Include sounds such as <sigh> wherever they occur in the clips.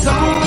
maison. En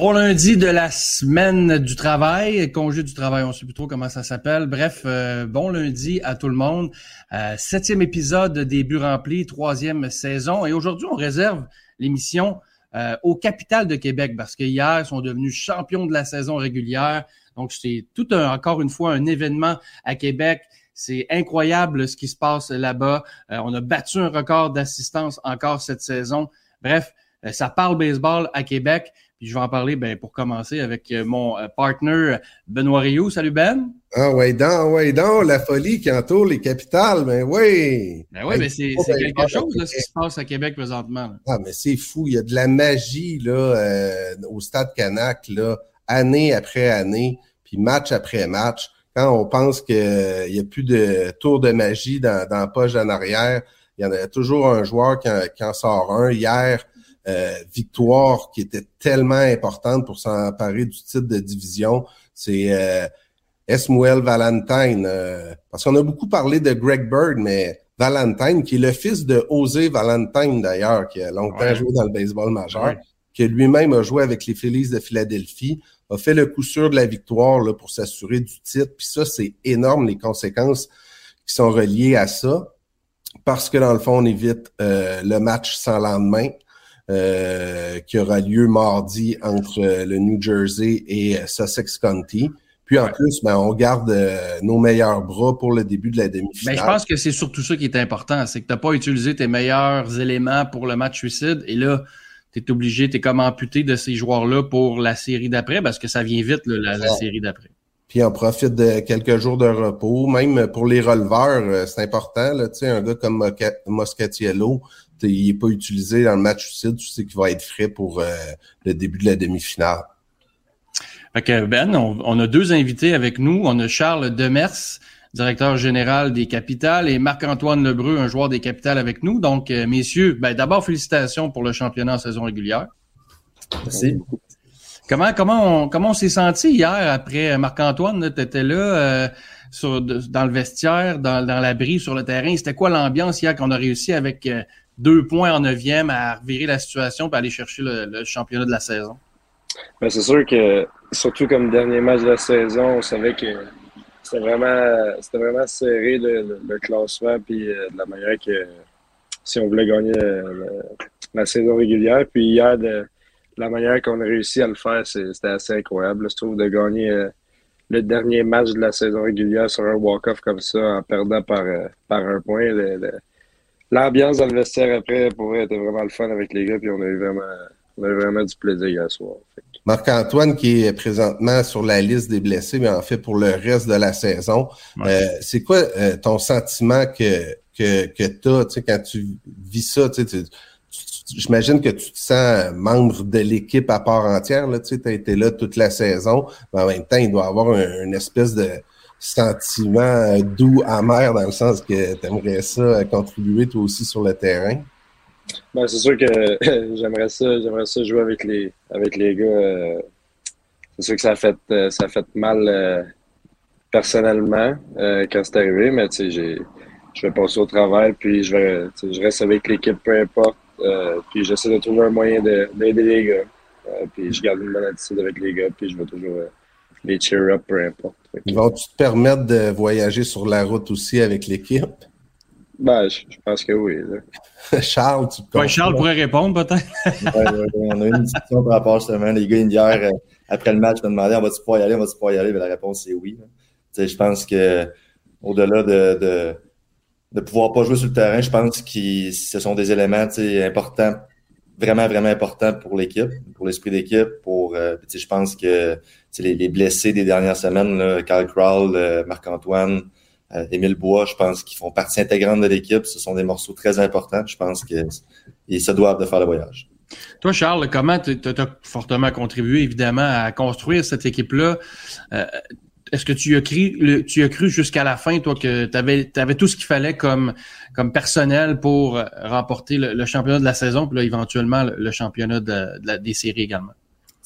Au lundi de la semaine du travail, congé du travail, on sait plus trop comment ça s'appelle. Bref, euh, bon lundi à tout le monde. Euh, septième épisode des Buts remplis, troisième saison. Et aujourd'hui, on réserve l'émission euh, au Capital de Québec parce que hier, ils sont devenus champions de la saison régulière. Donc, c'est tout un, encore une fois un événement à Québec. C'est incroyable ce qui se passe là-bas. Euh, on a battu un record d'assistance encore cette saison. Bref, ça parle baseball à Québec. Puis je vais en parler ben, pour commencer avec euh, mon euh, partner Benoît Rioux. Salut Ben. Ah ouais donc, ouais donc, la folie qui entoure les capitales, ben oui. Ben oui, mais c'est c'est quelque chose là, ce qui se passe à Québec présentement. là. Ah, mais c'est fou, il y a de la magie là euh, au Stade Canac, là, année après année, puis match après match. Quand on pense qu'il n'y a plus de tour de magie dans, dans la poche en arrière, il y en a toujours un joueur qui en, qui en sort un. Hier, euh, victoire qui était tellement importante pour s'emparer du titre de division, c'est euh, Esmuel Valentine. euh, parce qu'on a beaucoup parlé de Greg Bird, mais Valentine, qui est le fils de José Valentine d'ailleurs, qui a longtemps Ouais. joué dans le baseball majeur, Ouais. qui lui-même a joué avec les Phillies de Philadelphie, a fait le coup sûr de la victoire là, pour s'assurer du titre. Puis ça, c'est énorme les conséquences qui sont reliées à ça, parce que dans le fond, on évite euh, le match sans lendemain. Euh, qui aura lieu mardi entre euh, le New Jersey et euh, Sussex County. Puis en Ouais. plus, ben, on garde euh, nos meilleurs bras pour le début de la Ben, demi-finale. je pense que c'est surtout ça qui est important, c'est que tu n'as pas utilisé tes meilleurs éléments pour le match suicide et là, tu es obligé, tu es comme amputé de ces joueurs-là pour la série d'après parce que ça vient vite, là, la, série d'après. Puis on profite de quelques jours de repos. Même pour les releveurs, c'est important. Là, tu sais, un gars comme Moscatiello, il n'est pas utilisé dans le match suicide. Tu sais qu'il va être frais pour euh, le début de la demi-finale. Fait que Ben, on, on a deux invités avec nous. On a Charles Demers, directeur général des Capitales, et Marc-Antoine Lebreu, un joueur des Capitales avec nous. Donc, euh, messieurs, ben, d'abord, félicitations pour le championnat en saison régulière. Merci. Comment comment on, comment on s'est senti hier après euh, Marc-Antoine? Tu étais là euh, sur, de- dans le vestiaire, dans, dans l'abri, sur le terrain? C'était quoi l'ambiance hier qu'on a réussi avec euh, deux points en neuvième à revirer la situation et aller chercher le, championnat de la saison? Ben, c'est sûr que, surtout comme dernier match de la saison, on savait que c'était vraiment, c'était vraiment serré le, classement, puis euh, de la manière que si on voulait gagner euh, la saison régulière. Puis hier, de, la manière qu'on a réussi à le faire, c'était assez incroyable. je trouve, de gagner euh, le dernier match de la saison régulière sur un walk-off comme ça, en perdant par, par un point. Le- L'ambiance dans le vestiaire après, pour vrai, était vraiment le fun avec les gars, puis on a eu vraiment, on a eu vraiment du plaisir hier soir. Marc-Antoine, qui est présentement sur la liste des blessés, mais en fait pour le reste de la saison, Ouais. euh, c'est quoi euh, ton sentiment que, que, que tu as quand tu vis ça? Tu sais, tu- tu- J'imagine que tu te sens membre de l'équipe à part entière. Tu as été là toute la saison, mais en même temps, il doit y avoir un- une espèce de sentiment euh, doux, amer, dans le sens que tu aimerais ça euh, contribuer toi aussi sur le terrain? Ben, c'est sûr que <laughs> j'aimerais ça, j'aimerais ça jouer avec les, avec les gars. euh, c'est sûr que ça a fait, ça fait mal personnellement quand c'est arrivé, mais je vais passer au travail, puis je vais, je reste avec l'équipe, peu importe, puis j'essaie de trouver un moyen de- d'aider les gars, puis je garde une bonne attitude avec les gars, puis je vais toujours les cheer up, peu importe. Vont-tu te permettre de voyager sur la route aussi avec l'équipe? ben, je, je pense que oui. là. <laughs> Charles, tu Ouais, Charles pourrait répondre peut-être. <laughs> Ouais, ouais, ouais, on a eu une discussion par rapport justement. Les gars, hier, euh, après le match, me demandaient on va-tu pouvoir y aller, on va-tu pouvoir y aller? Mais la réponse, c'est oui. là. Tu sais, je pense que au-delà de, de, de pouvoir pas jouer sur le terrain, je pense que ce sont des éléments importants, vraiment, vraiment importants pour l'équipe, pour l'esprit d'équipe, pour euh, je pense que les, les blessés des dernières semaines, là, Carl Crowell, euh, Marc-Antoine, euh, Émile Bois, je pense qu'ils font partie intégrante de l'équipe. Ce sont des morceaux très importants. Je pense qu'ils se doivent de faire le voyage. Toi, Charles, comment tu as fortement contribué, évidemment, à construire cette équipe-là? Est-ce que tu as cru, tu as cru jusqu'à la fin, toi, que tu avais, avais, tout ce qu'il fallait comme, comme personnel pour remporter le, championnat de la saison, puis là, éventuellement, le, championnat de, des séries également?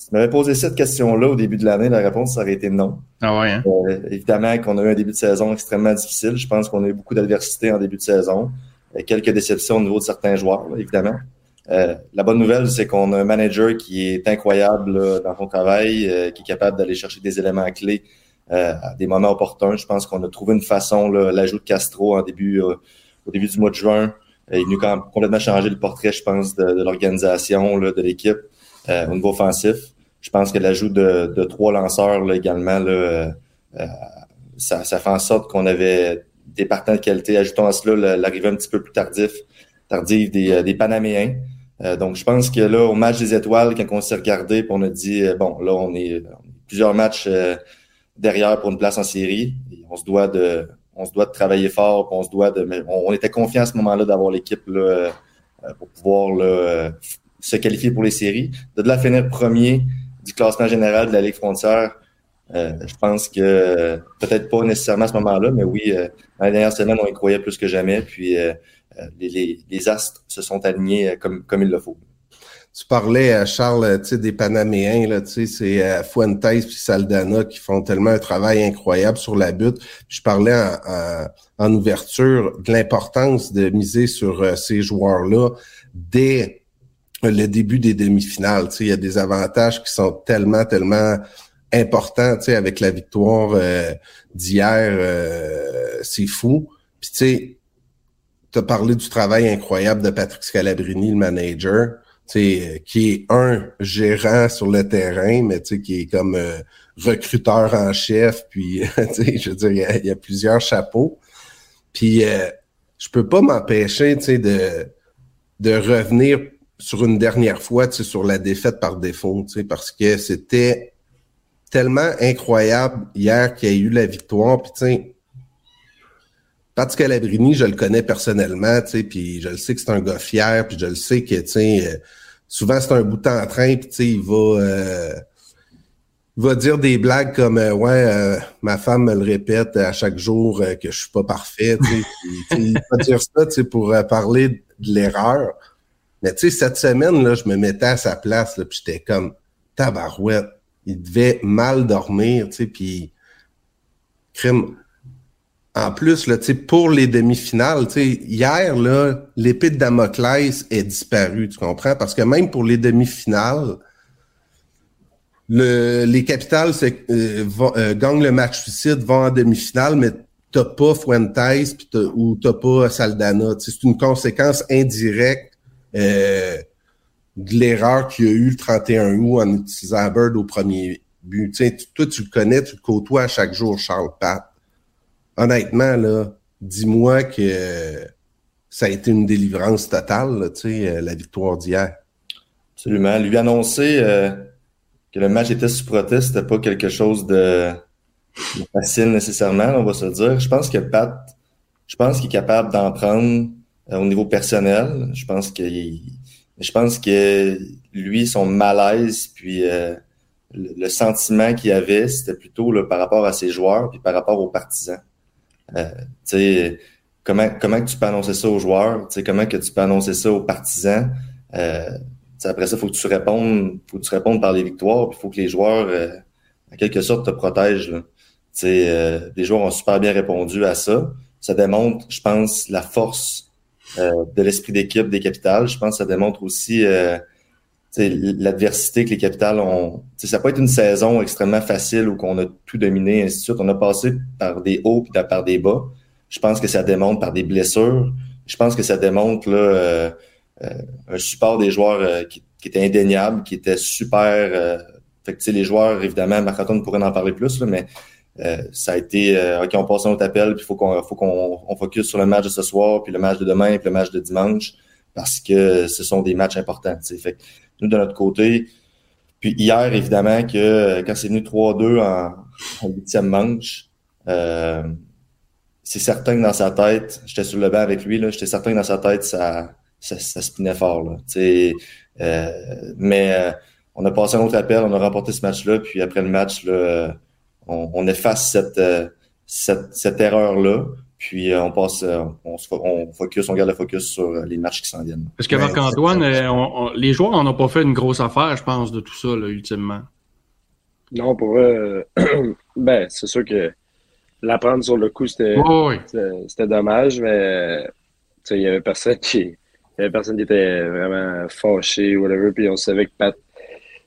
Si tu m'avais posé cette question-là au début de l'année, la réponse aurait été non. Ah ouais, hein? euh, évidemment qu'on a eu un début de saison extrêmement difficile. Je pense qu'on a eu beaucoup d'adversité en début de saison. Euh, quelques déceptions au niveau de certains joueurs, évidemment. Euh, la bonne nouvelle, c'est qu'on a un manager qui est incroyable dans son travail, qui est capable d'aller chercher des éléments clés à des moments opportuns. Je pense qu'on a trouvé une façon, l'ajout de Castro en début, au début du mois de juin, il est venu complètement changer le portrait, je pense, de, l'organisation, de l'équipe au niveau offensif. Je pense que l'ajout de, de, trois lanceurs là, également, là, euh, euh, ça, ça, fait en sorte qu'on avait des partants de qualité. Ajoutons à cela l'arrivée un petit peu plus tardif, tardive des, euh, des Panaméens. donc, je pense que là, au match des étoiles, quand on s'est regardé, on a dit, bon, là, on est plusieurs matchs derrière pour une place en série. on se doit de, on se doit de travailler fort, on se doit de, on, était confiant à ce moment-là d'avoir l'équipe là, pour pouvoir là, se qualifier pour les séries. De la finir premier, du classement général de la Ligue frontière, euh, je pense que peut-être pas nécessairement à ce moment-là, mais oui, euh, dans les dernières semaines, on y croyait plus que jamais. Puis euh, les, les, astres se sont alignés comme, comme il le faut. Tu parlais, à Charles, des Panaméens, là, c'est Fuentes et Saldana qui font tellement un travail incroyable sur la butte. Je parlais en, en ouverture de l'importance de miser sur ces joueurs-là dès le début des demi-finales. Il y a des avantages qui sont tellement, tellement importants avec la victoire euh, d'hier. Euh, c'est fou. Puis tu sais, tu as parlé du travail incroyable de Patrick Scalabrini, le manager, qui est un gérant sur le terrain, mais qui est comme euh, recruteur en chef. Puis, <laughs> je veux dire, il y, a, plusieurs chapeaux. Puis, je peux pas m'empêcher de, de revenir sur une dernière fois, sur la défaite par défaut, parce que c'était tellement incroyable hier qu'il y a eu la victoire, puis tu sais, Pat Scalabrini, je le connais personnellement, tu sais, puis je le sais que c'est un gars fier, puis je le sais que, tu sais, euh, souvent c'est un bout en train, puis il va... Euh, il va dire des blagues comme euh, ouais ma femme me le répète à chaque jour que je suis pas parfait tu sais, il va dire ça pour parler de l'erreur mais tu sais, cette semaine, là, je me mettais à sa place, puis j'étais comme tabarouette. Il devait mal dormir, tu sais, puis crime. En plus, là, pour les demi-finales, hier, là, l'épée de Damoclès est disparue, tu comprends? Parce que même pour les demi-finales, le, les capitales euh, euh, gagnent le match suicide, vont en demi-finale, mais t'as pas Fuentes pis ou t'as pas Saldana. C'est une conséquence indirecte euh, de l'erreur qu'il y a eu le 31 août en utilisant Bird au premier but. Tu sais, toi, tu le connais, tu le côtoies à chaque jour, Charles Pat. Honnêtement, là, dis-moi que ça a été une délivrance totale, tu sais, euh, la victoire d'hier. Absolument. Lui annoncer euh, que le match était sous proteste, c'était pas quelque chose de, facile nécessairement, on va se dire. Je pense que Pat, je pense qu'il est capable d'en prendre euh, au niveau personnel. Je pense que je pense que lui, son malaise, puis le, sentiment qu'il avait, c'était plutôt là, par rapport à ses joueurs, puis par rapport aux partisans. Euh, comment comment tu peux annoncer ça aux joueurs? Comment que tu peux annoncer ça aux partisans? Euh, Après ça, faut que tu répondes, faut que tu répondes par les victoires, il faut que les joueurs, euh, en quelque sorte, te protègent. Là. Sais, les joueurs ont super bien répondu à ça. Ça démontre, je pense, la force euh, de l'esprit d'équipe des capitales. Je pense que ça démontre aussi euh, l'adversité que les capitales ont. ça peut être une saison extrêmement facile où qu'on a tout dominé, ainsi de suite. On a passé par des hauts puis par des bas. Je pense que ça démontre par des blessures. Je pense que ça démontre là, euh, un support des joueurs qui, était indéniable, qui était super. fait que, les joueurs, évidemment, Marc-Antoine pourrait en parler plus, là, mais euh, ça a été euh, OK, on passe un autre appel, puis il faut qu'on faut qu'on on focus sur le match de ce soir, puis le match de demain, puis le match de dimanche, parce que ce sont des matchs importants. Fait nous, de notre côté, puis hier, évidemment, que quand c'est venu 3-2 en huitième manche, euh, c'est certain que dans sa tête, j'étais sur le banc avec lui, j'étais certain que dans sa tête, ça, ça, ça spinait fort. Là, euh, mais on a passé un autre appel, on a remporté ce match-là, puis après le match, là, on, on efface cette, euh, cette, cette erreur-là. Puis euh, on passe, euh, on, se, on focus, on garde le focus sur euh, les matchs qui s'en viennent. Parce que Marc-Antoine, les joueurs n'en ont pas fait une grosse affaire, je pense, de tout ça, là, ultimement. Non, pour vrai, <clears throat> ben, c'est sûr que l'apprendre sur le coup, c'était Oh, oui. c'était dommage, mais il y avait personne qui. Il y avait personne qui était vraiment fâché ou whatever. Puis on savait que Pat,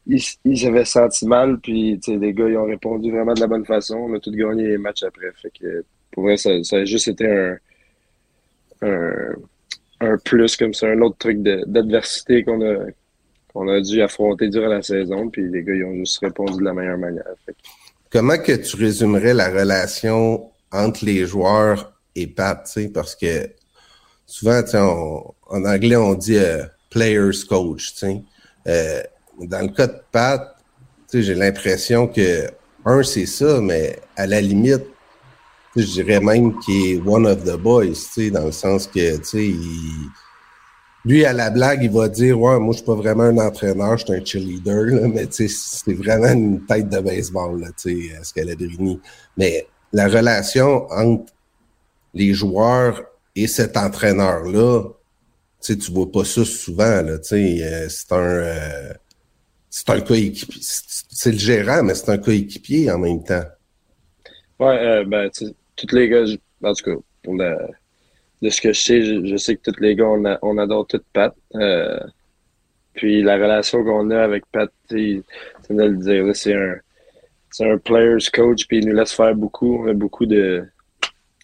il, il senti mal. Puis tu sais, les gars, ils ont répondu vraiment de la bonne façon. On a tout gagné les matchs après. Fait que pour vrai, ça, a juste été un, un, plus comme ça, un autre truc d'adversité qu'on a, a dû affronter durant la saison. Puis les gars, ils ont juste répondu de la meilleure manière. Comment que tu résumerais la relation entre les joueurs et Pat, parce que souvent, en anglais, on dit euh, players coach. Euh, dans le cas de Pat, j'ai l'impression que, un, c'est ça, mais à la limite, je dirais même qu'il est one of the boys, dans le sens que, lui, à la blague, il va dire, ouais, moi, je suis pas vraiment un entraîneur, je suis un cheerleader, mais c'est vraiment une tête de baseball, là, Scalabrini. Mais la relation entre les joueurs et cet entraîneur-là, tu tu vois pas ça souvent, euh, c'est un, euh, c'est un coéquipier, c'est le gérant, mais c'est un coéquipier en même temps. Ouais, euh, ben, tous les gars, en tout cas, pour la- de ce que je sais, je, je sais que tous les gars, on, a- on adore toute Pat. Euh, puis la relation qu'on a avec Pat, tu viens de le dire, c'est un, c'est un player's coach, puis il nous laisse faire beaucoup. On a beaucoup de,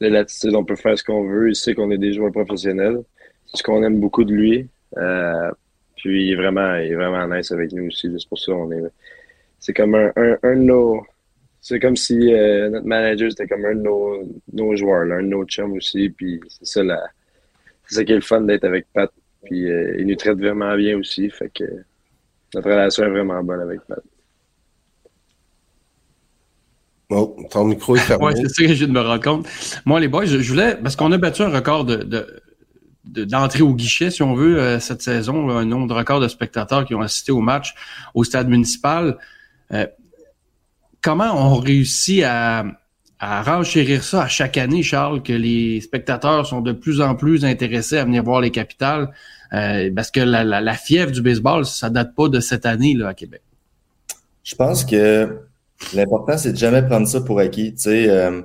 de latitude, on peut faire ce qu'on veut. Il sait qu'on est des joueurs professionnels. C'est ce qu'on aime beaucoup de lui. Euh, puis il est vraiment, il est vraiment nice avec nous aussi. C'est pour ça on est. C'est comme un, un, un de nos. C'est comme si euh, notre manager c'était comme un de nos, nos joueurs, là, un de nos chums aussi. Puis c'est ça la. C'est ça qui est le fun d'être avec Pat. Puis euh, il nous traite vraiment bien aussi. Fait que notre relation est vraiment bonne avec Pat. Oh, ton micro est fermé. Ouais, c'est ça que je viens de me rendre compte. Moi, les boys, je, je voulais, parce qu'on a battu un record de, de, de- d'entrée au guichet, si on veut, euh, cette saison, là, un nombre de records de spectateurs qui ont assisté au match au stade municipal. Comment on réussit à, à renchérir ça à chaque année, Charles, que les spectateurs sont de plus en plus intéressés à venir voir les capitales? Euh, parce que la, la, la fièvre du baseball, ça date pas de cette année là, à Québec. Je pense que l'important, c'est de jamais prendre ça pour acquis. Tu sais, euh,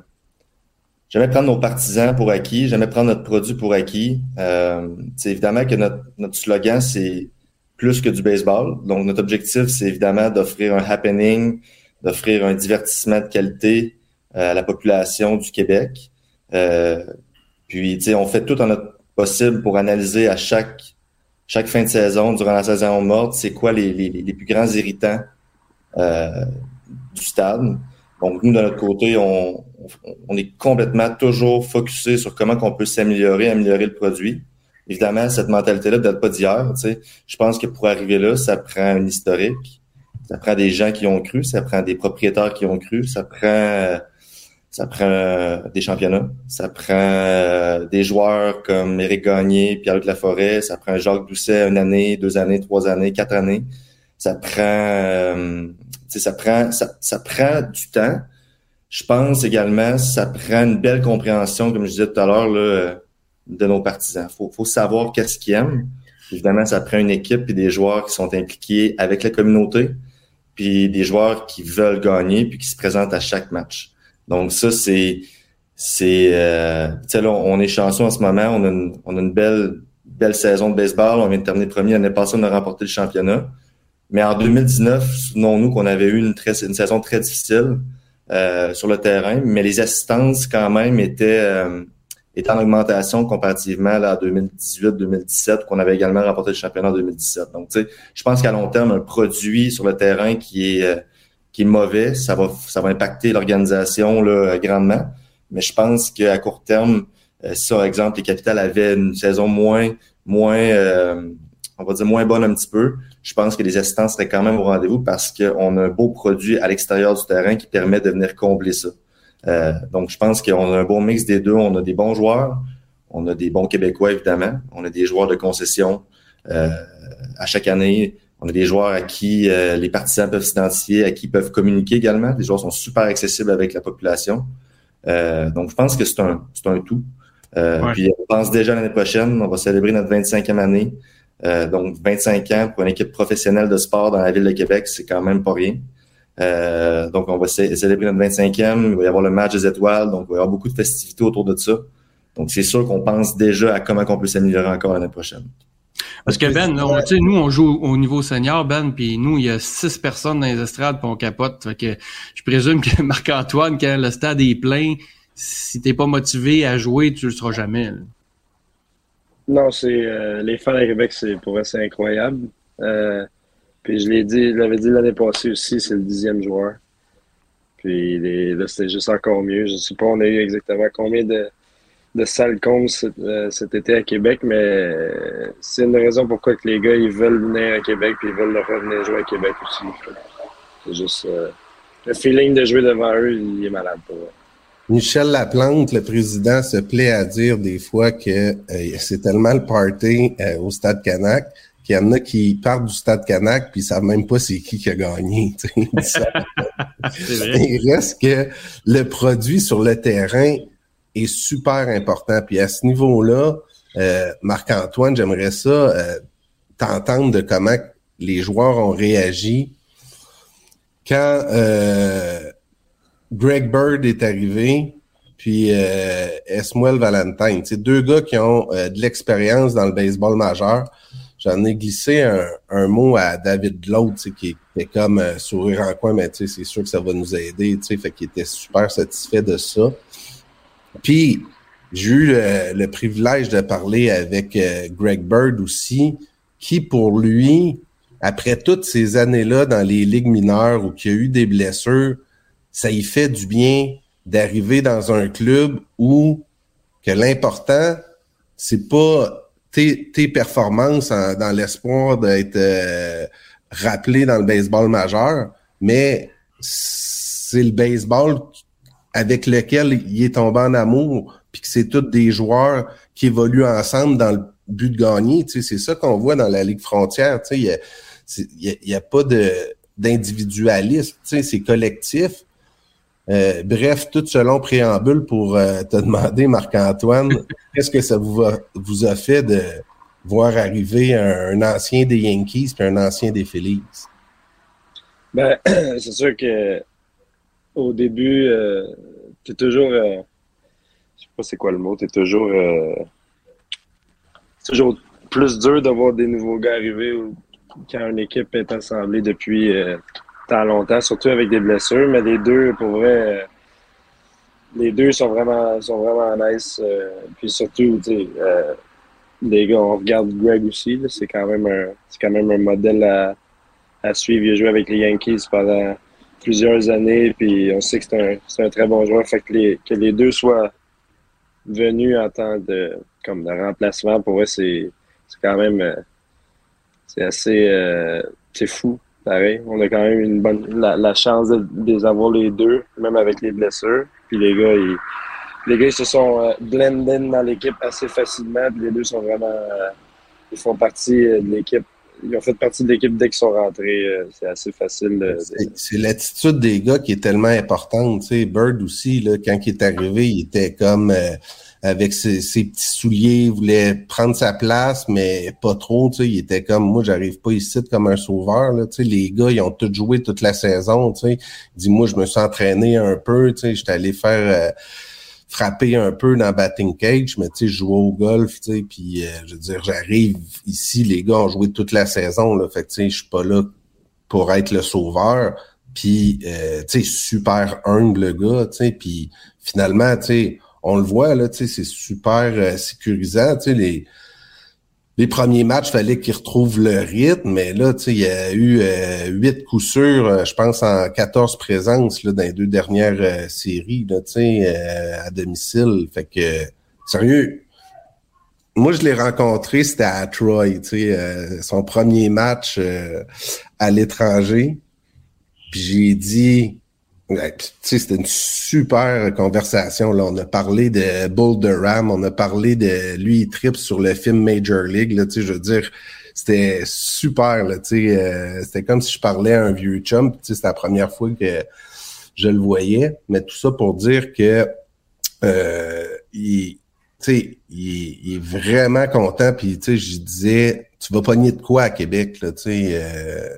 jamais prendre nos partisans pour acquis, jamais prendre notre produit pour acquis. Euh, tu sais, évidemment que notre, notre slogan, c'est plus que du baseball. Donc, notre objectif, c'est évidemment d'offrir un happening, d'offrir un divertissement de qualité euh, à la population du Québec. Euh, puis, tu sais, on fait tout en notre possible pour analyser à chaque fin de saison, durant la saison morte, c'est quoi les, plus grands irritants euh, du stade. Donc, nous, de notre côté, on, est complètement toujours focusé sur comment on peut s'améliorer, améliorer le produit. Évidemment, cette mentalité-là ne date pas d'hier. Je pense que pour arriver là, ça prend un historique, ça prend des gens qui ont cru, ça prend des propriétaires qui ont cru, ça prend ça prend des championnats, ça prend des joueurs comme Éric Gagné, Pierre-Luc Laforêt, ça prend Jacques Doucet une année, deux années, trois années, quatre années. Ça prend euh, ça prend ça, ça prend du temps. Je pense également ça prend une belle compréhension, comme je disais tout à l'heure, de nos partisans. Faut, faut savoir qu'est-ce qu'ils aiment. Évidemment, ça prend une équipe et des joueurs qui sont impliqués avec la communauté, puis des joueurs qui veulent gagner puis qui se présentent à chaque match. Donc ça, c'est c'est euh, là, on est chanceux en ce moment. On a une, on a une belle belle saison de baseball. On vient de terminer premier l'année passée, on a remporté le championnat. Mais en 2019, souvenons-nous qu'on avait eu une, très, une saison très difficile euh, sur le terrain, mais les assistances quand même étaient, euh, étaient en augmentation comparativement là, à 2018-2017, qu'on avait également remporté le championnat en 2017. Donc, tu sais, je pense qu'à long terme, un produit sur le terrain qui est, euh, qui est mauvais, ça va, ça va impacter l'organisation là, grandement. Mais je pense qu'à court terme, euh, si par exemple les Capitales avaient une saison moins, moins euh, on va dire moins bonne un petit peu, je pense que les assistants seraient quand même au rendez-vous parce qu'on a un beau produit à l'extérieur du terrain qui permet de venir combler ça. Euh, donc, je pense qu'on a un bon mix des deux. On a des bons joueurs, on a des bons Québécois, évidemment. On a des joueurs de concession euh, à chaque année. On a des joueurs à qui euh, les partisans peuvent s'identifier, à qui peuvent communiquer également. Les joueurs sont super accessibles avec la population. Euh, donc, je pense que c'est un, c'est un tout. Euh, Puis, on pense déjà l'année prochaine, on va célébrer notre 25e année. Euh, donc, 25 ans pour une équipe professionnelle de sport dans la ville de Québec, c'est quand même pas rien. Euh, donc, on va célébrer notre 25e. Il va y avoir le match des étoiles. Donc, il va y avoir beaucoup de festivités autour de ça. Donc, c'est sûr qu'on pense déjà à comment on peut s'améliorer encore l'année prochaine. Parce que Ben, on, nous, on joue au niveau senior, Ben, puis nous, il y a six personnes dans les estrades, puis on capote. Fait que je présume que <laughs> Marc-Antoine, quand le stade est plein, si t'es pas motivé à jouer, tu le seras jamais. Non, c'est euh, les fans à Québec, c'est pour eux, c'est incroyable. Euh, puis je l'ai dit, je l'avais dit l'année passée aussi, c'est le dixième joueur. Puis là, c'était juste encore mieux. Je sais pas, on a eu exactement combien de, de cet, euh, cet, été à Québec, mais c'est une raison pourquoi que les gars ils veulent venir à Québec puis ils veulent revenir jouer à Québec aussi. C'est juste le feeling de jouer devant eux, il est malade pour eux. Michel Laplante, le président, se plaît à dire des fois que euh, c'est tellement le party euh, au Stade Canac qu'il y en a qui partent du Stade Canac puis ils savent même pas c'est qui qui a gagné. <laughs> Il reste que le produit sur le terrain est super important. Puis à ce niveau-là, euh, Marc-Antoine, j'aimerais ça t'entendre de comment les joueurs ont réagi quand Greg Bird est arrivé, puis euh, Esmuel Valentine. C'est deux gars qui ont euh, de l'expérience dans le baseball majeur. J'en ai glissé un, mot à David Glaude, qui était comme euh, sourire en coin, mais c'est sûr que ça va nous aider, fait qu'il était super satisfait de ça. Puis, j'ai eu le, privilège de parler avec euh, Greg Bird aussi, qui pour lui, après toutes ces années-là dans les ligues mineures où il y a eu des blessures, ça y fait du bien d'arriver dans un club où que l'important, c'est pas tes, tes performances dans l'espoir d'être euh, rappelé dans le baseball majeur, mais c'est le baseball avec lequel il est tombé en amour, puis que c'est tous des joueurs qui évoluent ensemble dans le but de gagner. Tu sais, c'est ça qu'on voit dans la Ligue frontière. Tu sais, il n'y a, a, pas de d'individualisme. Tu sais, c'est collectif. Euh, bref, tout ce long préambule pour euh, te demander, Marc-Antoine, <laughs> qu'est-ce que ça vous a, vous a fait de voir arriver un, ancien des Yankees et un ancien des Phillies? Ben, <clears throat> c'est sûr que au début, euh, tu es toujours. je sais pas c'est quoi le mot, tu es toujours. c'est toujours plus dur de voir des nouveaux gars arriver quand une équipe est assemblée depuis tant longtemps, surtout avec des blessures, mais les deux, pour vrai, euh, les deux sont vraiment, sont vraiment nice. Euh, puis surtout, tu sais, euh, les gars, on regarde Greg aussi, c'est quand même un, quand même un modèle à, à suivre. Il a joué avec les Yankees pendant plusieurs années, puis on sait que c'est un, un très bon joueur. Fait que les, que les deux soient venus en tant de, comme de remplacement, pour eux, c'est, quand même, c'est assez, c'est fou pareil, on a quand même une bonne la, chance de, les avoir les deux, même avec les blessures. Puis les gars, ils, les gars se sont euh, blendés dans l'équipe assez facilement. Puis les deux sont vraiment, euh, ils font partie euh, de l'équipe. Ils ont fait partie de l'équipe dès qu'ils sont rentrés. c'est assez facile. C'est l'attitude des gars qui est tellement importante. Tu sais, Bird aussi, là, quand il est arrivé, il était comme avec ses, petits souliers, voulait prendre sa place, mais pas trop. Tu sais, il était comme moi, j'arrive pas ici comme un sauveur. Là, tu sais, les gars, ils ont tous joué toute la saison. Tu sais, il dit moi, je me suis entraîné un peu. Tu sais, j'étais allé faire euh, frapper un peu dans batting cage, mais tu sais, je jouais au golf. Tu sais, puis euh, je veux dire, j'arrive ici, les gars ont joué toute la saison. Là, fait que tu sais, je suis pas là pour être le sauveur. Puis, euh, tu sais, super humble le gars, tu sais, puis finalement, tu sais, on le voit, là, c'est super euh, sécurisant. Les, premiers matchs, fallait qu'ils retrouvent le rythme, mais là, il y a eu euh, huit coups sûrs, euh, je pense, en 14 présences là, dans les deux dernières séries là, à domicile. Fait que, sérieux, moi, je l'ai rencontré, c'était à Troy, son premier match à l'étranger. Puis j'ai dit, c'était une super conversation. Là. On a parlé de Bull Ram, on a parlé de lui, il trip sur le film Major League. Là, je veux dire, c'était super, là, euh, c'était comme si je parlais à un vieux chum, c'était la première fois que je le voyais, mais tout ça pour dire que euh, il, il, est vraiment content, puis je disais, tu vas pogner de quoi à Québec, là, euh,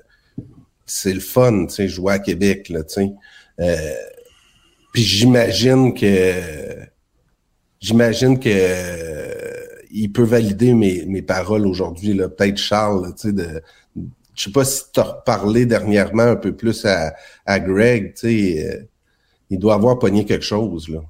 c'est le fun, tu sais, jouer à Québec, là, tu sais. Euh, puis j'imagine que j'imagine que euh, il peut valider mes, mes paroles aujourd'hui. Peut-être Charles, tu sais, de. Je sais pas si tu as reparlé dernièrement un peu plus à, à Greg, tu sais. Euh, il doit avoir pogné quelque chose, là.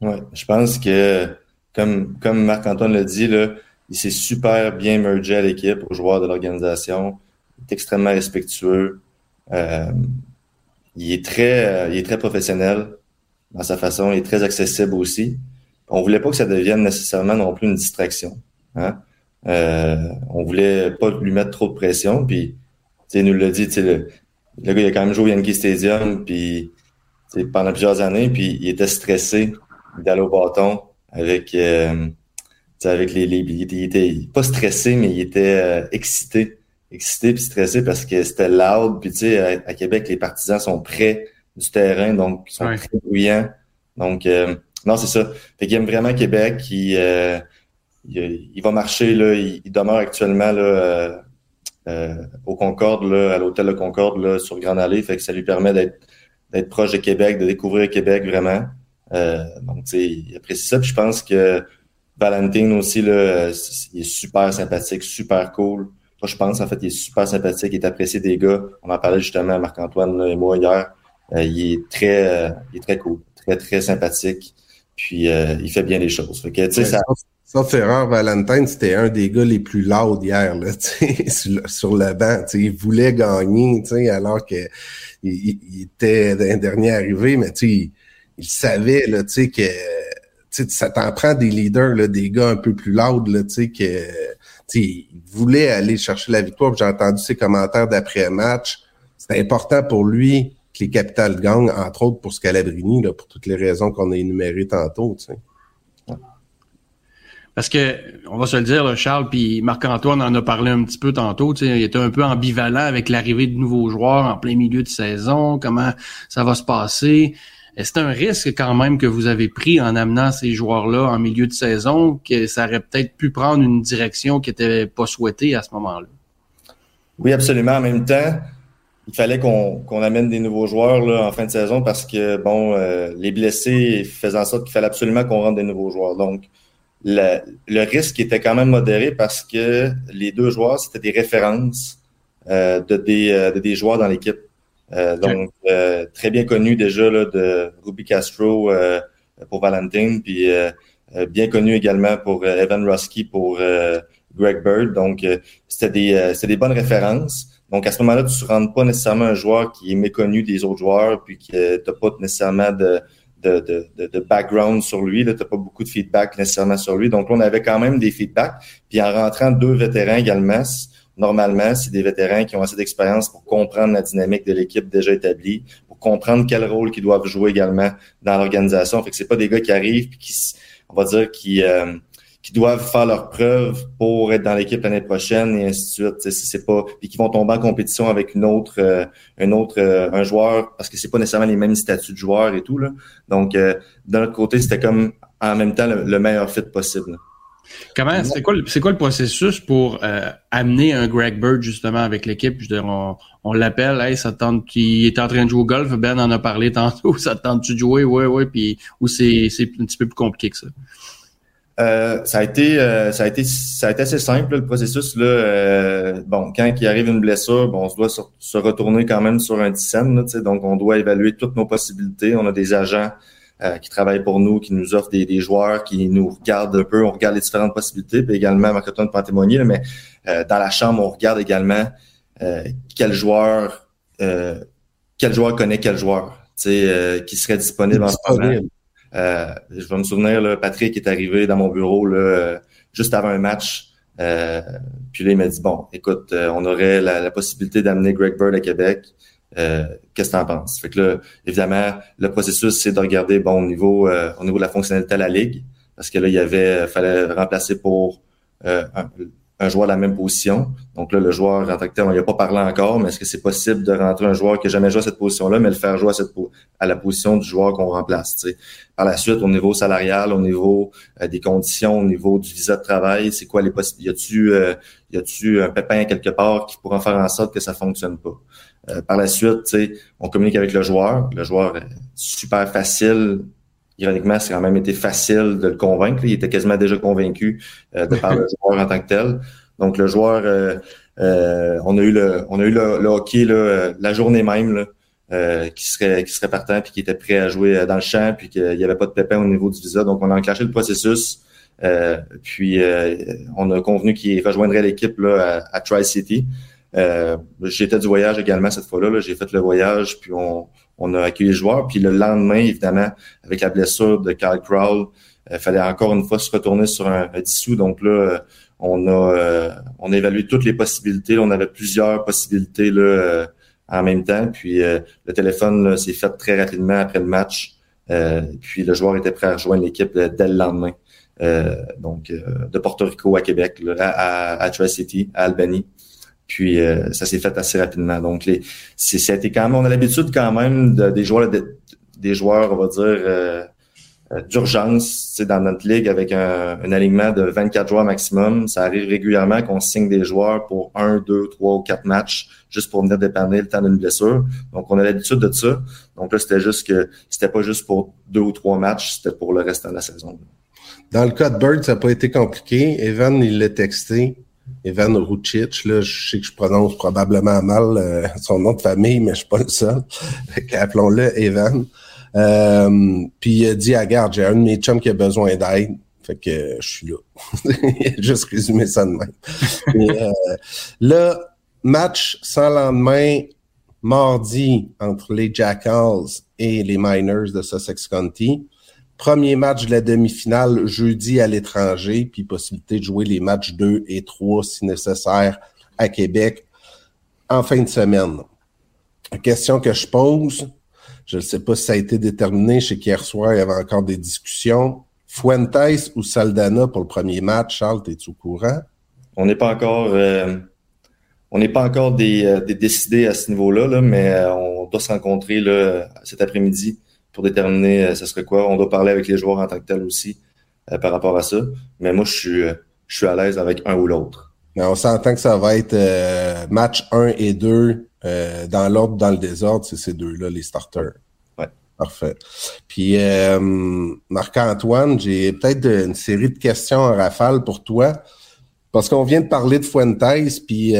Ouais, je pense que comme, comme Marc-Antoine l'a dit, là, il s'est super bien mergé à l'équipe, aux joueurs de l'organisation. Il est extrêmement respectueux. Euh, il, est très, euh, il est très professionnel dans sa façon. Il est très accessible aussi. On voulait pas que ça devienne nécessairement non plus une distraction. Hein? Euh, on voulait pas lui mettre trop de pression. Puis, il nous l'a dit, le, le gars il a quand même joué au Yankee Stadium puis, pendant plusieurs années, puis il était stressé d'aller au bâton avec, euh, avec les, les il, était, pas stressé, mais il était euh, excité. Excité puis stressé parce que c'était loud. Puis tu sais, à, Québec, les partisans sont près du terrain, donc ils sont très bruyants. Donc, euh, non, c'est ça. Fait qu'il aime vraiment Québec. Il, euh, il, va marcher, là, il, demeure actuellement là, au Concorde, là, à l'hôtel de Concorde, là, sur Grande Allée. Fait que ça lui permet d'être d'être proche de Québec, de découvrir Québec vraiment. Euh, donc, tu sais, il apprécie ça. Puis je pense que Valentine aussi, là, il est super sympathique, super cool. Moi, je pense, en fait, il est super sympathique, il est apprécié des gars. On en parlait justement à Marc-Antoine et moi hier. Euh, il est très euh, il est très cool, très, très sympathique. Puis il fait bien les choses. Fait que, ça... Sauf erreur, Valentine, c'était un des gars les plus loud hier, là, <laughs> sur, sur le banc. Il voulait gagner, alors que il, il était d'un dernier arrivé, mais il savait là, que ça t'en prend des leaders, là, des gars un peu plus loud, là, que il voulait aller chercher la victoire. J'ai entendu ses commentaires d'après-match. C'était important pour lui que les capitales gagnent, entre autres pour Scalabrini, là, pour toutes les raisons qu'on a énumérées tantôt. Parce que, on va se le dire, Charles, puis Marc-Antoine en a parlé un petit peu tantôt, il était un peu ambivalent avec l'arrivée de nouveaux joueurs en plein milieu de saison, comment ça va se passer. C'est un risque quand même que vous avez pris en amenant ces joueurs-là en milieu de saison, que ça aurait peut-être pu prendre une direction qui n'était pas souhaitée à ce moment-là? Oui, absolument. En même temps, il fallait qu'on amène des nouveaux joueurs là, en fin de saison parce que bon, euh, les blessés faisaient en sorte qu'il fallait absolument qu'on rentre des nouveaux joueurs. Donc, le, risque était quand même modéré parce que les deux joueurs, c'était des références euh, euh, de des joueurs dans l'équipe. Euh, donc, euh, très bien connu déjà là, de Ruby Castro euh, pour Valentine, puis bien connu également pour Evan Rusky pour Greg Bird. Donc, c'était des, des bonnes références. Donc, à ce moment-là, tu ne rentres pas nécessairement un joueur qui est méconnu des autres joueurs, puis que tu n'as pas nécessairement de, de, de, de, background sur lui. Tu n'as pas beaucoup de feedback nécessairement sur lui. Donc, on avait quand même des feedbacks. Puis en rentrant deux vétérans également, normalement, c'est des vétérans qui ont assez d'expérience pour comprendre la dynamique de l'équipe déjà établie, pour comprendre quel rôle qu'ils doivent jouer également dans l'organisation. Fait que c'est pas des gars qui arrivent puis qui, on va dire, qui euh, qui doivent faire leurs preuves pour être dans l'équipe l'année prochaine et ainsi de suite. C'est pas puis qui vont tomber en compétition avec une autre euh, un autre euh, un joueur parce que c'est pas nécessairement les mêmes statuts de joueurs et tout là. Donc d'un autre côté, c'était comme en même temps le, meilleur fit possible. Comment c'est quoi, c'est quoi le processus pour euh, amener un Greg Bird justement avec l'équipe? Je on, on l'appelle, hey, ça tente, il est en train de jouer au golf, Ben en a parlé tantôt, <laughs> ça tente-tu de jouer? Ouais, ouais, puis ou c'est, c'est un petit peu plus compliqué que ça? Euh, ça a été euh, ça a été ça a été assez simple le processus là euh, bon quand il arrive une blessure bon on se doit se, retourner quand même sur un dixième donc on doit évaluer toutes nos possibilités on a des agents euh, qui travaillent pour nous, qui nous offrent des, des, joueurs, qui nous regardent un peu, on regarde les différentes possibilités, puis également, Marc-Antoine peut en témoigner, mais euh, dans la chambre, on regarde également euh, quel joueur quel joueur connaît quel joueur, qui serait disponible en ce moment. je vais me souvenir, là, Patrick est arrivé dans mon bureau là, juste avant un match. puis là, il m'a dit bon, écoute, on aurait la, la possibilité d'amener Greg Bird à Québec. Euh, qu'est-ce que tu en penses? Fait que là, évidemment, le processus, c'est de regarder bon au niveau euh, au niveau de la fonctionnalité de la Ligue. Parce que là, il y avait fallait remplacer pour euh, un joueur de la même position. Donc là, le joueur en tant que tel, on n'y a pas parlé encore, mais est-ce que c'est possible de rentrer un joueur qui n'a jamais joué à cette position-là, mais le faire jouer à, la position du joueur qu'on remplace? Par la suite, au niveau salarial, au niveau euh, des conditions, au niveau du visa de travail, c'est quoi les possibilités? Y a-tu euh, un pépin quelque part qui pourra faire en sorte que ça fonctionne pas? Euh, par la suite, on communique avec le joueur. Le joueur est super facile ironiquement, c'est quand même été facile de le convaincre. Il était quasiment déjà convaincu euh, de par le joueur en tant que tel. Donc le joueur, euh, euh, on a eu le, on a eu le, hockey là, la journée même là, qui serait qui serait partant puis qui était prêt à jouer dans le champ puis qu'il n'y avait pas de pépin au niveau du visa. Donc on a enclenché le processus. puis on a convenu qu'il rejoindrait l'équipe là à, Tri City. J'étais du voyage également cette fois-là. -là, J'ai fait le voyage puis on on a accueilli les joueurs. Puis le lendemain, évidemment, avec la blessure de Kyle Crowell, il euh, fallait encore une fois se retourner sur un, dissous. Donc là, euh, on a euh, on a évalué toutes les possibilités. on avait plusieurs possibilités là, en même temps. Puis le téléphone s'est fait très rapidement après le match. puis le joueur était prêt à rejoindre l'équipe dès le lendemain. donc de Porto Rico à Québec, à, à, à City, à Albany. Puis euh, ça s'est fait assez rapidement. Donc les, c'était quand même, on a l'habitude quand même de, des joueurs, des joueurs, on va dire euh, euh d'urgence, dans notre ligue avec un, un, alignement de 24 joueurs maximum. Ça arrive régulièrement qu'on signe des joueurs pour un, deux, trois ou quatre matchs juste pour venir dépanner le temps d'une blessure. Donc on a l'habitude de ça. Donc là c'était juste que c'était pas juste pour deux ou trois matchs, c'était pour le reste de la saison. Dans le cas de Bird, ça n'a pas été compliqué. Evan, il l'a texté. Evan Rucic, là, je sais que je prononce probablement mal euh, <laughs> son nom de famille, mais je suis pas le seul. <laughs> Appelons-le Evan. Euh, puis il a dit, à garde, j'ai un de mes chums qui a besoin d'aide. Fait que je suis là. <laughs> juste résumé ça de même. euh, là, match sans lendemain, mardi, entre les Jackals et les Miners de Sussex County. Premier match de la demi-finale jeudi à l'étranger, puis possibilité de jouer les matchs 2 et 3 si nécessaire à Québec en fin de semaine. Question que je pose, je ne sais pas si ça a été déterminé, je sais qu'hier soir, il y avait encore des discussions. Fuentes ou Saldana pour le premier match, Charles, es-tu au courant? On n'est pas encore euh, on n'est pas encore des, euh, décidés à ce niveau-là, là, mais euh, on doit se rencontrer cet après-midi pour déterminer euh, ce serait quoi. On doit parler avec les joueurs en tant que tel aussi euh, par rapport à ça. Mais moi, je suis, euh, je suis à l'aise avec un ou l'autre. Mais on s'entend que ça va être match 1 et 2 dans l'ordre, dans le désordre, c'est ces deux-là, les starters. Ouais. Parfait. Puis Marc-Antoine, j'ai peut-être une série de questions en rafale pour toi. Parce qu'on vient de parler de Fuentes, puis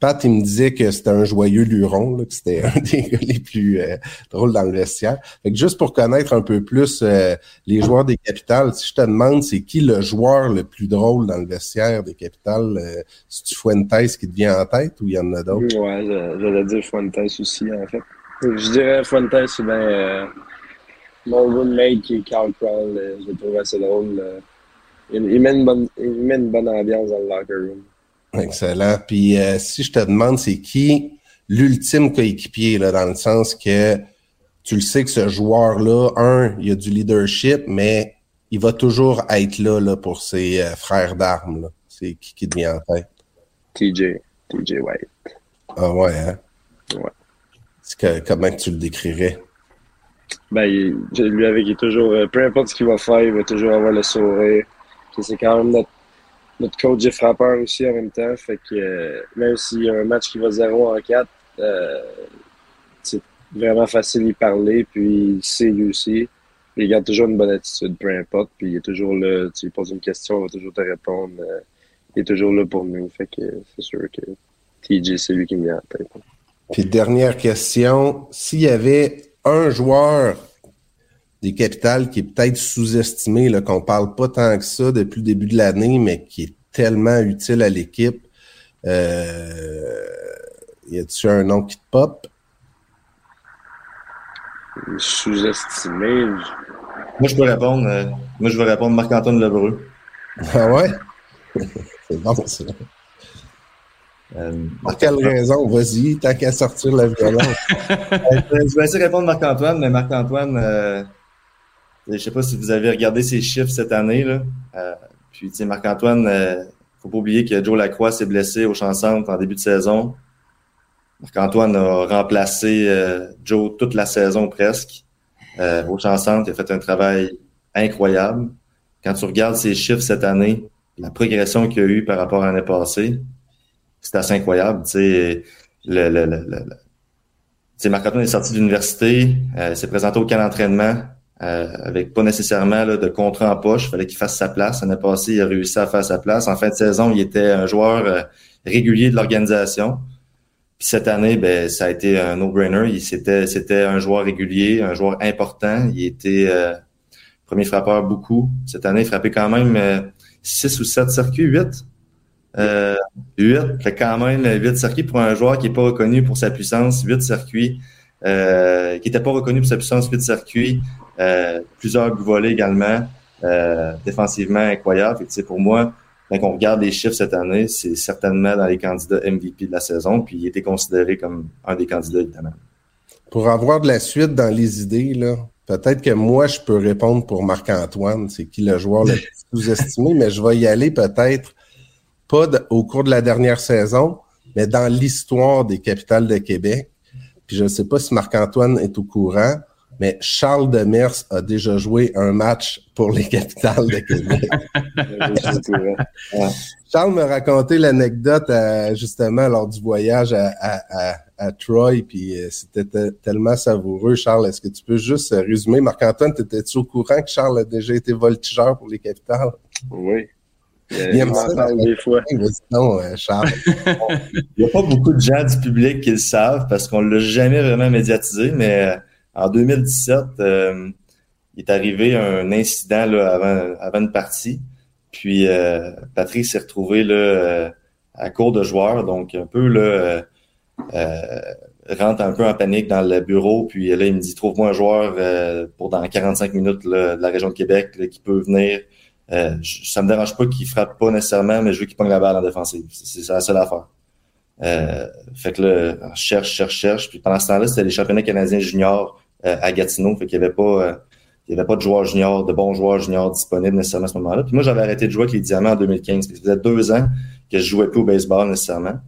Pat, il me disait que c'était un joyeux luron, que c'était <laughs> un des les plus euh, drôles dans le vestiaire. Fait que juste pour connaître un peu plus euh, les joueurs des capitales, si je te demande c'est qui le joueur le plus drôle dans le vestiaire des capitales, euh, c'est-tu Fuentes qui te vient en tête ou il y en a d'autres? Ouais, j'allais dire Fuentes aussi, en fait. Je dirais Fuentes, c'est bien euh, mon roommate qui est Carl Crawl, je le trouve assez drôle. Il, il, met une bonne, il met une bonne ambiance dans le locker room. Excellent. Puis euh, si je te demande, c'est qui l'ultime coéquipier, là, dans le sens que tu le sais que ce joueur-là, un, il a du leadership, mais il va toujours être là, là pour ses euh, frères d'armes. C'est qui qui te vient en tête? TJ. TJ White. Ah ouais, hein? Ouais. Que, comment tu le décrirais? Ben, il, lui, avec, il est toujours, euh, peu importe ce qu'il va faire, il va toujours avoir le sourire. C'est quand même notre notre coach est frappeur aussi en même temps. Fait que euh, même s'il y a un match qui va 0 en 4, euh, c'est vraiment facile d'y parler. Puis il sait lui aussi. il garde toujours une bonne attitude, peu importe. Puis il est toujours là. Tu lui poses une question, il va toujours te répondre. Euh, il est toujours là pour nous. Fait que c'est sûr que TJ, c'est lui qui me vient en tête. Puis dernière question. S'il y avait un joueur des capitales qui est peut-être sous-estimé, qu'on parle pas tant que ça depuis le début de l'année, mais qui est tellement utile à l'équipe. Euh, y a-tu un nom qui te pop? Sous-estimé. Moi, je peux répondre. Euh, moi, je veux répondre Marc-Antoine Lebreu. Ah ouais? <laughs> C'est bon, ça. Euh, Pour quelle raison? Vas-y, tant qu'à sortir la violence. <laughs> Euh, je vais essayer de répondre Marc-Antoine, mais Marc-Antoine, euh, je ne sais pas si vous avez regardé ses chiffres cette année. Là. Euh, puis, Marc-Antoine, euh, faut pas oublier que Joe Lacroix s'est blessé au champ centre en début de saison. Marc-Antoine a remplacé euh, Joe toute la saison presque. Euh, au champ centre, il a fait un travail incroyable. Quand tu regardes ses chiffres cette année, la progression qu'il a eu par rapport à l'année passée, c'est assez incroyable. Le, le, le, le Marc-Antoine est sorti de l'université, euh, s'est présenté au camp d'entraînement euh, avec pas nécessairement là, de contrat en poche. Il fallait qu'il fasse sa place. L'année passée, il a réussi à faire sa place. En fin de saison, il était un joueur euh, régulier de l'organisation. Puis cette année, ben, ça a été un no-brainer. C'était, c'était un joueur régulier, un joueur important. Il était euh, premier frappeur beaucoup. Cette année, il frappait quand même euh, six ou sept circuits, huit. Euh, 8, fait quand même 8 circuits pour un joueur qui n'est pas reconnu pour sa puissance, 8 circuits, euh, qui n'était pas reconnu pour sa puissance, 8 circuits, euh, plusieurs buts volés également, euh, défensivement incroyable. Fait pour moi, quand on regarde les chiffres cette année, c'est certainement dans les candidats MVP de la saison, puis il était considéré comme un des candidats, évidemment. Pour avoir de la suite dans les idées, là, peut-être que moi, je peux répondre pour Marc-Antoine, c'est qui le joueur le plus <laughs> sous-estimé, mais je vais y aller peut-être pas au cours de la dernière saison, mais dans l'histoire des capitales de Québec. Puis je ne sais pas si Marc-Antoine est au courant, mais Charles Demers a déjà joué un match pour les capitales de Québec. <laughs> Charles m'a raconté l'anecdote euh, justement lors du voyage à, à, à, Troy, puis euh, c'était tellement savoureux. Charles, est-ce que tu peux juste résumer? Marc-Antoine, étais-tu au courant que Charles a déjà été voltigeur pour les capitales? Oui. Il aime ça, des fois. Non, euh, Charles. <laughs> Il n'y a pas beaucoup de gens du public qui le savent parce qu'on ne l'a jamais vraiment médiatisé, mais en 2017, euh, il est arrivé un incident là, avant, avant une partie. Puis euh, Patrick s'est retrouvé là, euh, à court de joueurs, donc un peu là, rentre un peu en panique dans le bureau. Puis là, il me dit trouve-moi un joueur pour dans 45 minutes là, de la région de Québec là, qui peut venir euh, ça me dérange pas qu'il frappe pas nécessairement, mais je veux qu'il pogne la balle en défensive. C'est la seule affaire. Euh, fait que là, on cherche, cherche, cherche. Puis pendant ce temps-là, c'était les championnats canadiens juniors euh, à Gatineau. Fait qu'il avait pas, euh, il y avait pas de joueurs juniors, de bons joueurs juniors disponibles nécessairement à ce moment-là. Puis moi, j'avais arrêté de jouer avec les Diamants en 2015. Ça faisait deux ans que je jouais plus au baseball nécessairement.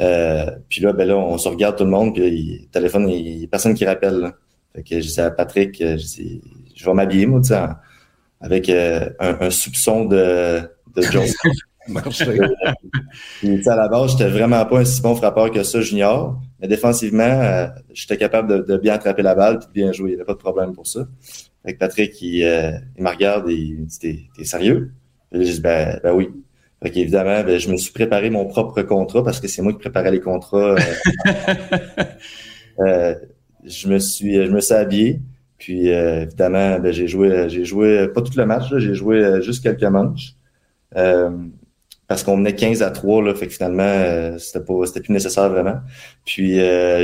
Euh, puis là, ben là, on se regarde tout le monde, puis il, téléphone, il y a personne qui rappelle. Fait que je dis à Patrick, je vais m'habiller, moi, avec euh, un, soupçon de, de. <laughs> <laughs> Puis, à la base, j'étais vraiment pas un si bon frappeur que ça junior, mais défensivement, euh, j'étais capable de, de, bien attraper la balle et de bien jouer. Il n'y avait pas de problème pour ça. Avec Patrick, il, euh, il me regarde et il me dit T'es, t'es sérieux? Et je dis ben, ben oui. Fait qu'évidemment, ben, je me suis préparé mon propre contrat parce que c'est moi qui préparais les contrats. euh, <laughs> je me suis je me suis habillé. Puis évidemment, ben, j'ai joué, j'ai joué pas tout le match, j'ai joué juste quelques manches. Euh, parce qu'on menait 15 à 3, là, fait que finalement, euh, c'était pas c'était plus nécessaire vraiment. Puis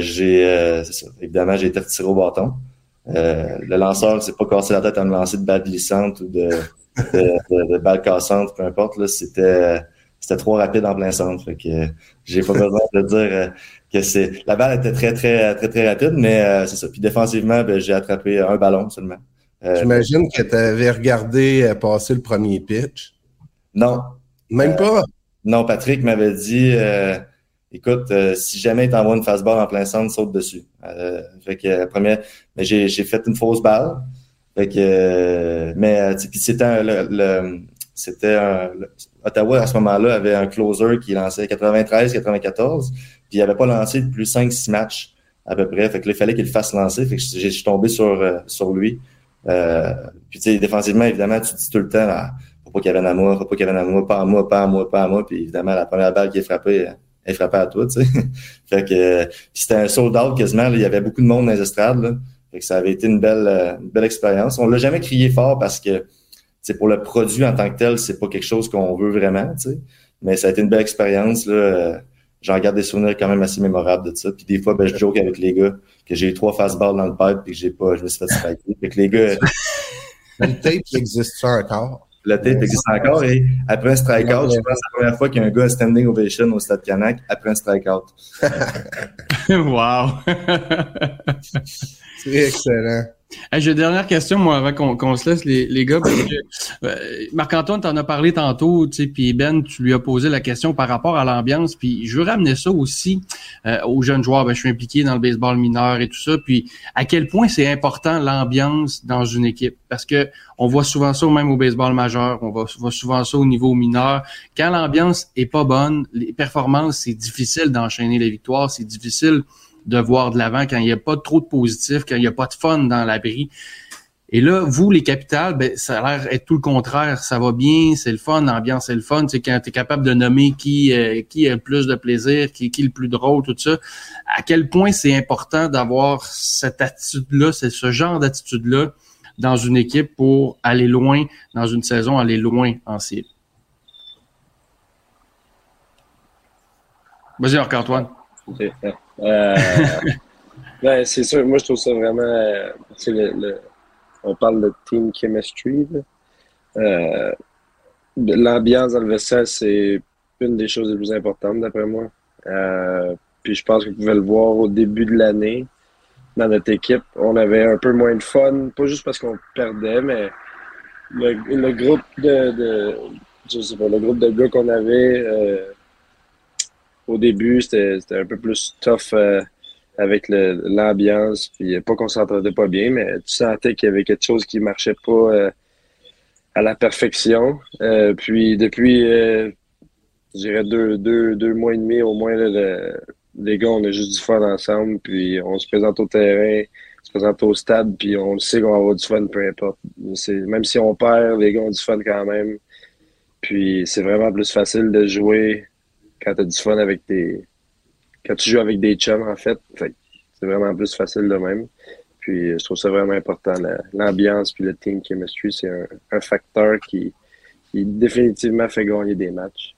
j'ai c'est ça, évidemment, j'ai été retiré au bâton. le lanceur s'est pas cassé la tête à me lancer de balle glissante ou de, de, de, de balle cassante, peu importe. Là, c'était c'était trop rapide en plein centre. Fait que j'ai pas besoin de dire que c'est la balle était très très très très rapide, mais euh, c'est ça. Puis défensivement, ben, j'ai attrapé un ballon seulement. Euh, J'imagine que tu avais regardé euh, passer le premier pitch. Non. Même pas? Non, Patrick m'avait dit, écoute, si jamais il t'envoie une fastball en plein centre, saute dessus. fait que première, mais j'ai j'ai fait une fausse balle. Fait que, mais c'était le, le c'était Ottawa à ce moment-là avait un closer qui lançait 93-94 puis il avait pas lancé plus 5-6 matchs à peu près. Fait que là, il fallait qu'il le fasse lancer. Fait que j'ai suis tombé sur, euh, sur lui. Euh, puis tu sais, défensivement, évidemment, tu dis tout le temps, ah, avait à moi, avait à moi, pas à moi, pas à moi, pas à moi. Puis évidemment, la première balle qui est frappée, elle est à toi, tu sais. <laughs> fait que c'était un sold out quasiment. il y avait beaucoup de monde dans les estrades. Là. Fait que ça avait été une belle, belle expérience. On l'a jamais crié fort parce que c'est pour le produit en tant que tel, c'est pas quelque chose qu'on veut vraiment, tu sais. Mais ça a été une belle expérience. Là j'en garde des souvenirs quand même assez mémorables de ça. Puis des fois, ben, je joke avec les gars que j'ai eu trois fastballs dans le pipe et que j'ai pas, je me suis fait striker. Fait que les gars. le tape existe encore? Le tape existe encore et après un strikeout, je pense que c'est la première fois qu'il y a un gars standing ovation au stade Canac après un strikeout. <laughs> wow! <laughs> c'est excellent. J'ai une dernière question, moi, avant qu'on se laisse, les, les gars. Euh, Marc-Antoine t'en a parlé tantôt, tu sais, puis Ben, tu lui as posé la question par rapport à l'ambiance. Puis je veux ramener ça aussi euh, aux jeunes joueurs. Ben, je suis impliqué dans le baseball mineur et tout ça. Puis à quel point c'est important l'ambiance dans une équipe? Parce que on voit souvent ça même au baseball majeur, on voit, voit souvent ça au niveau mineur. Quand l'ambiance est pas bonne, les performances, c'est difficile d'enchaîner les victoires, c'est difficile de voir de l'avant quand il n'y a pas trop de positif, quand il n'y a pas de fun dans l'abri. Et là, vous, les capitales, ben, ça a l'air être tout le contraire. Ça va bien, c'est le fun, l'ambiance c'est le fun. Sais, quand tu es capable de nommer qui, euh, qui a le plus de plaisir, qui, est le plus drôle, tout ça, à quel point c'est important d'avoir cette attitude-là, c'est ce genre d'attitude-là dans une équipe pour aller loin dans une saison, aller loin en cible? Vas-y, Marc-Antoine. Euh, <laughs> ben, c'est sûr, moi je trouve ça vraiment. Euh, le, on parle de team chemistry. Euh, l'ambiance dans le vestiaire, c'est une des choses les plus importantes d'après moi. puis je pense que vous pouvez le voir au début de l'année dans notre équipe. On avait un peu moins de fun, pas juste parce qu'on perdait, mais le, groupe de, je sais pas, le groupe de gars qu'on avait au début, c'était un peu plus tough euh, avec l'ambiance. Puis pas qu'on s'entendait pas bien, mais tu sentais qu'il y avait quelque chose qui marchait pas euh, à la perfection. Euh, puis depuis, je dirais deux, deux, deux mois et demi au moins, les gars, on a juste du fun ensemble. Puis on se présente au terrain, on se présente au stade, puis on sait qu'on va avoir du fun, peu importe. Même si on perd, les gars ont du fun quand même. Puis c'est vraiment plus facile de jouer quand tu as du fun avec tes. Quand tu joues avec des chums, en fait, c'est vraiment plus facile de même. Puis je trouve ça vraiment important. L'ambiance puis le team chemistry, c'est un, facteur qui, qui définitivement fait gagner des matchs.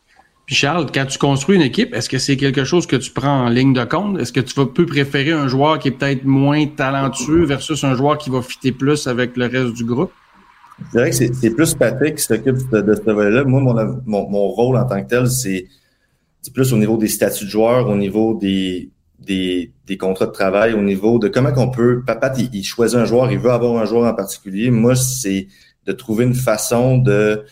Puis Charles, quand tu construis une équipe, est-ce que c'est quelque chose que tu prends en ligne de compte? Est-ce que tu vas peu préférer un joueur qui est peut-être moins talentueux versus un joueur qui va fitter plus avec le reste du groupe? Je dirais que c'est plus Patrick qui s'occupe de, de, ce volet-là. Moi, mon, mon, rôle en tant que tel, c'est c'est plus au niveau des statuts de joueurs, au niveau des, des, des, contrats de travail, au niveau de comment qu'on peut. Papa, il, choisit un joueur, il veut avoir un joueur en particulier. Moi, c'est de trouver une façon de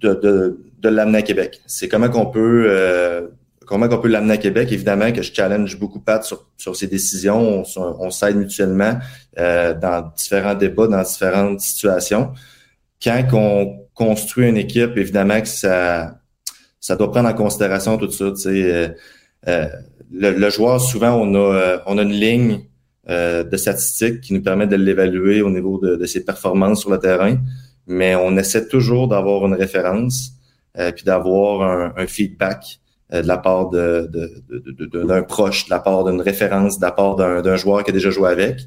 de, de, de l'amener à Québec. C'est comment qu'on peut euh, comment qu'on peut l'amener à Québec. Évidemment que je challenge beaucoup Pat sur, sur ses décisions. On, on s'aide mutuellement euh, dans différents débats, dans différentes situations. Quand on construit une équipe, évidemment que ça ça doit prendre en considération tout ça. Euh, euh, le, le, joueur, souvent, on a, euh, on a une ligne euh, de statistiques qui nous permet de l'évaluer au niveau de, de, ses performances sur le terrain, mais on essaie toujours d'avoir une référence euh, puis d'avoir un, un, feedback de la part de, d'un proche, de la part d'une référence, de la part d'un, joueur qui a déjà joué avec.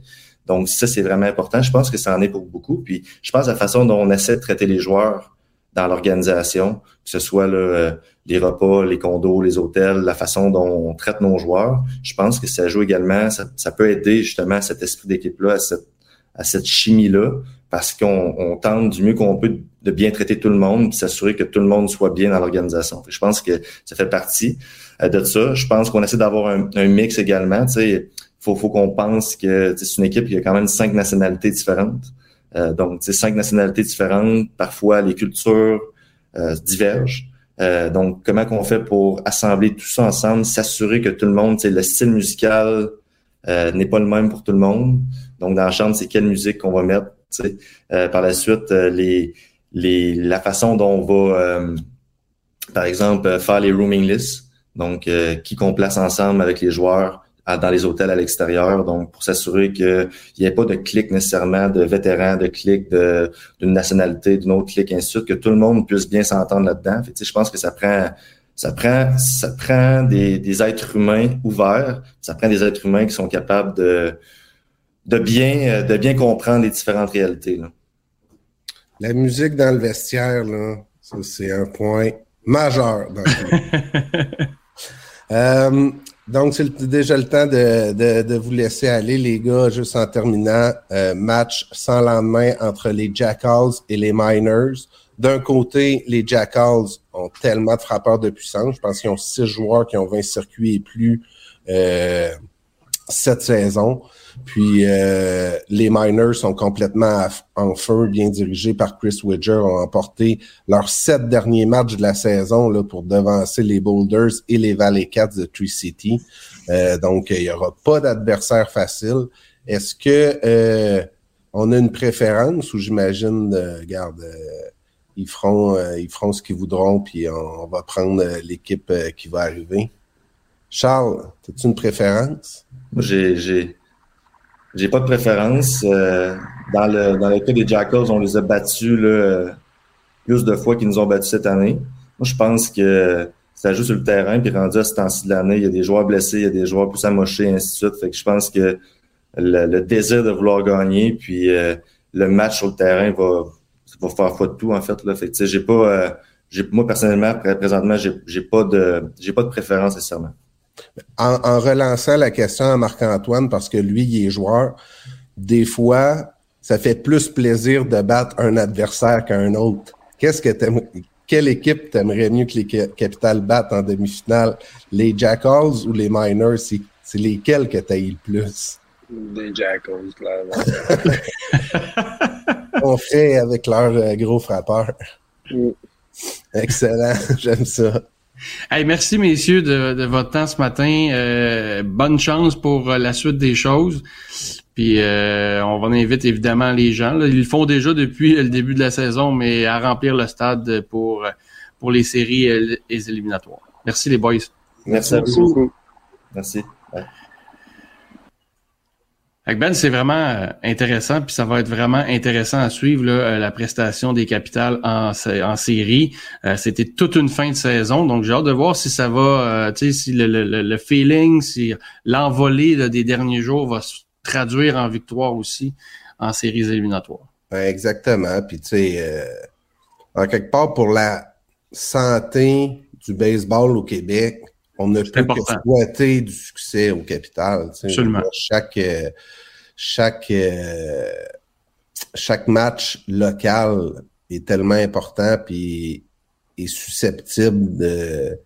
Donc ça, c'est vraiment important. Je pense que ça en est pour beaucoup. Puis je pense à la façon dont on essaie de traiter les joueurs dans l'organisation, que ce soit euh, les repas, les condos, les hôtels, la façon dont on traite nos joueurs. Je pense que ça joue également, ça, peut aider justement à cet esprit d'équipe-là, à cette, à cette chimie-là, parce qu'on on tente du mieux qu'on peut de bien traiter tout le monde, puis s'assurer que tout le monde soit bien dans l'organisation. Je pense que ça fait partie euh, de ça. Je pense qu'on essaie d'avoir un, un, mix également. Sais, faut, faut qu'on pense que c'est une équipe qui a quand même cinq nationalités différentes. Euh, donc, cinq nationalités différentes. Parfois, les cultures euh, divergent. Euh, donc, comment qu'on fait pour assembler tout ça ensemble, s'assurer que tout le monde, le style musical n'est pas le même pour tout le monde? Donc, dans la chambre, c'est quelle musique qu'on va mettre. par la suite, la façon dont on va, par exemple, faire les rooming lists. Donc, qui qu'on place ensemble avec les joueurs, dans les hôtels à l'extérieur, donc pour s'assurer qu'il n'y ait pas de clic nécessairement de vétérans, de clics d'une nationalité, d'une autre clic, ainsi de suite, que tout le monde puisse bien s'entendre là-dedans. je pense que ça prend ça prend ça prend des, des êtres humains ouverts, ça prend des êtres humains qui sont capables de de bien de bien comprendre les différentes réalités. Là. La musique dans le vestiaire, là, ça c'est un point majeur dans le <laughs> euh, donc, c'est déjà le temps de, de, vous laisser aller, les gars, juste en terminant. Euh, match sans lendemain entre les Jackals et les Miners. D'un côté, les Jackals ont tellement de frappeurs de puissance. Je pense qu'ils ont six joueurs qui ont 20 circuits et plus euh, cette saison. Puis euh, les Miners sont complètement en feu, bien dirigés par Chris Widger, ont emporté leurs sept derniers matchs de la saison là, pour devancer les Boulders et les Valley Cats de Tree City. Euh, donc, il n'y aura pas d'adversaire facile. Est-ce que euh, on a une préférence ou j'imagine, regarde, ils feront ils feront ce qu'ils voudront, puis on, va prendre l'équipe qui va arriver? Charles, as-tu une préférence? Moi, j'ai j'ai pas de préférence. Euh, dans, le, dans le cas des Jackals, on les a battus là, plus de fois qu'ils nous ont battus cette année. Moi, je pense que ça joue sur le terrain, puis rendu à ce temps-ci de l'année, il y a des joueurs blessés, il y a des joueurs plus amochés, ainsi de suite. Fait que je pense que le, désir de vouloir gagner, puis euh, le match sur le terrain va, va faire foi de tout, en fait. Là. Fait que, j'ai pas, euh, moi, personnellement, présentement, j'ai, j'ai pas de, j'ai pas de préférence nécessairement. En, relançant la question à Marc-Antoine, parce que lui, il est joueur, des fois, ça fait plus plaisir de battre un adversaire qu'un autre. Qu'est-ce que quelle équipe t'aimerais mieux que les Capitals battent en demi-finale? Les Jackals ou les Miners? C'est lesquels que t'as le plus? Les Jackals, clairement. <laughs> On fait avec leur euh, gros frappeur. Mm. Excellent, <laughs> j'aime ça. Hey, merci messieurs de, votre temps ce matin. Euh, bonne chance pour euh, la suite des choses. Puis euh, on va inviter évidemment les gens. ils le font déjà depuis le début de la saison, mais à remplir le stade pour pour les séries et les éliminatoires. Merci les boys. Merci, à vous. Merci. Ben, c'est vraiment euh, intéressant, puis ça va être vraiment intéressant à suivre euh, la prestation des capitales en, en série. Euh, c'était toute une fin de saison, donc j'ai hâte de voir si ça va, tu sais, si le, feeling, si l'envolée des derniers jours va se traduire en victoire aussi en séries éliminatoires. Ben, exactement. Puis tu sais, quelque part pour la santé du baseball au Québec, on ne peut que souhaiter du succès au capital. Absolument. Chaque, euh, chaque, euh, chaque match local est tellement important puis est susceptible de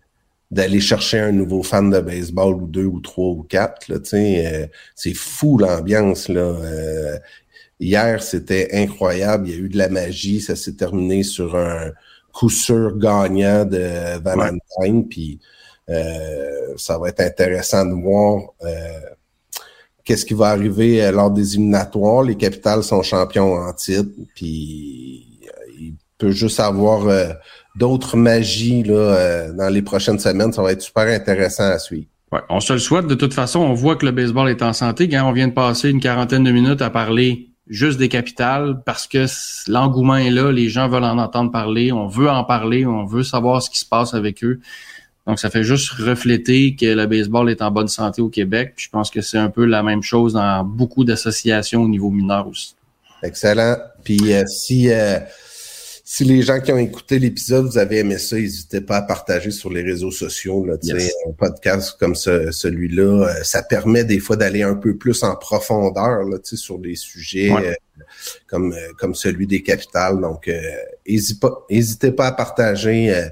d'aller chercher un nouveau fan de baseball ou deux ou trois ou quatre. Là, euh, c'est fou l'ambiance. là. hier, c'était incroyable. Il y a eu de la magie. Ça s'est terminé sur un coup sûr gagnant de Valentine. Puis ça va être intéressant de voir euh, qu'est-ce qui va arriver euh, lors des éliminatoires. Les capitales sont champions en titre, puis il peut juste avoir d'autres magies là, dans les prochaines semaines. Ça va être super intéressant à suivre. On se le souhaite. De toute façon, on voit que le baseball est en santé. Quand on vient de passer une quarantaine de minutes à parler juste des capitales parce que l'engouement est là, les gens veulent en entendre parler, on veut en parler, on veut savoir ce qui se passe avec eux. Donc, ça fait juste refléter que le baseball est en bonne santé au Québec. je pense que c'est un peu la même chose dans beaucoup d'associations au niveau mineur aussi. Excellent. Puis euh, si euh, si les gens qui ont écouté l'épisode, vous avez aimé ça, n'hésitez pas à partager sur les réseaux sociaux. Là, Un podcast comme celui-là, euh, ça permet des fois d'aller un peu plus en profondeur là, sur des sujets comme, comme celui des capitales. Donc, n'hésitez pas, pas à partager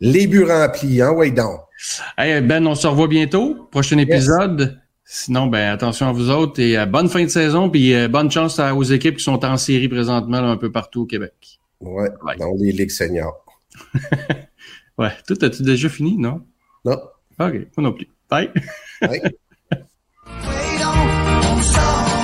les buts remplis, hein, ouais, donc. Hey, ben, on se revoit bientôt. Prochain épisode. Sinon, ben, attention à vous autres et euh, bonne fin de saison, puis euh, bonne chance aux équipes qui sont en série présentement un peu partout au Québec. Ouais, dans les ligues seniors. <laughs> ouais. Tout as-tu déjà fini, non? Non. OK, moi non plus. Bye. Bye. <laughs>